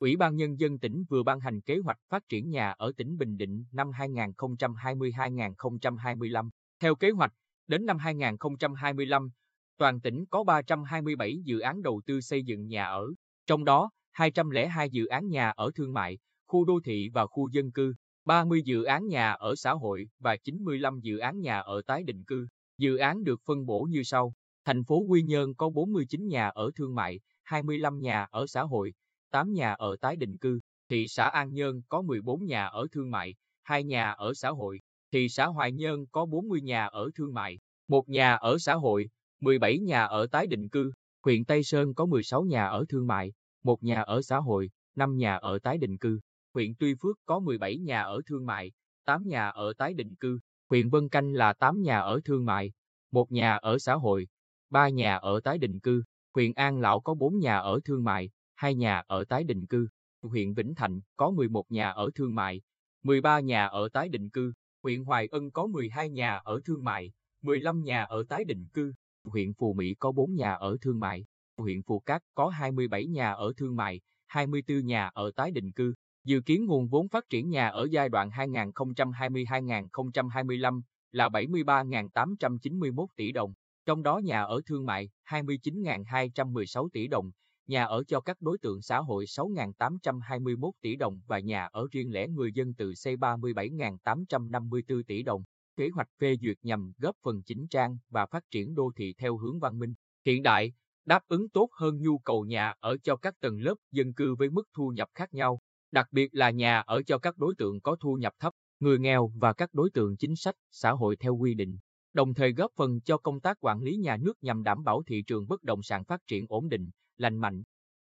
Ủy ban Nhân dân tỉnh vừa ban hành kế hoạch phát triển nhà ở tỉnh Bình Định năm 2020-2025. Theo kế hoạch, đến năm 2025, toàn tỉnh có 327 dự án đầu tư xây dựng nhà ở, trong đó 202 dự án nhà ở thương mại, khu đô thị và khu dân cư, 30 dự án nhà ở xã hội và 95 dự án nhà ở tái định cư. Dự án được phân bổ như sau. Thành phố Quy Nhơn có 49 nhà ở thương mại, 25 nhà ở xã hội, 8 nhà ở tái định cư. Thị xã An Nhơn có 14 nhà ở thương mại, 2 nhà ở xã hội. Thị xã Hoài Nhơn có 40 nhà ở thương mại, 1 nhà ở xã hội, 17 nhà ở tái định cư. Huyện Tây Sơn có 16 nhà ở thương mại, 1 nhà ở xã hội, 5 nhà ở tái định cư. Huyện Tuy Phước có 17 nhà ở thương mại, 8 nhà ở tái định cư. Huyện Vân Canh là 8 nhà ở thương mại, 1 nhà ở xã hội, 3 nhà ở tái định cư. Huyện An Lão có 4 nhà ở thương mại, 2 nhà ở tái định cư. Huyện Vĩnh Thạnh có 11 nhà ở thương mại, 13 nhà ở tái định cư. Huyện Hoài Ân có 12 nhà ở thương mại, 15 nhà ở tái định cư. Huyện Phù Mỹ có 4 nhà ở thương mại. Huyện Phù Cát có 27 nhà ở thương mại, 24 nhà ở tái định cư. Dự kiến nguồn vốn phát triển nhà ở giai đoạn 2020-2025 là 73.891 tỷ đồng, trong đó nhà ở thương mại 29.216 tỷ đồng, nhà ở cho các đối tượng xã hội 6.821 tỷ đồng và nhà ở riêng lẻ người dân tự xây 37.854 tỷ đồng. Kế hoạch phê duyệt nhằm góp phần chỉnh trang và phát triển đô thị theo hướng văn minh, hiện đại, đáp ứng tốt hơn nhu cầu nhà ở cho các tầng lớp dân cư với mức thu nhập khác nhau, đặc biệt là nhà ở cho các đối tượng có thu nhập thấp, người nghèo và các đối tượng chính sách, xã hội theo quy định, đồng thời góp phần cho công tác quản lý nhà nước nhằm đảm bảo thị trường bất động sản phát triển ổn định, lành mạnh,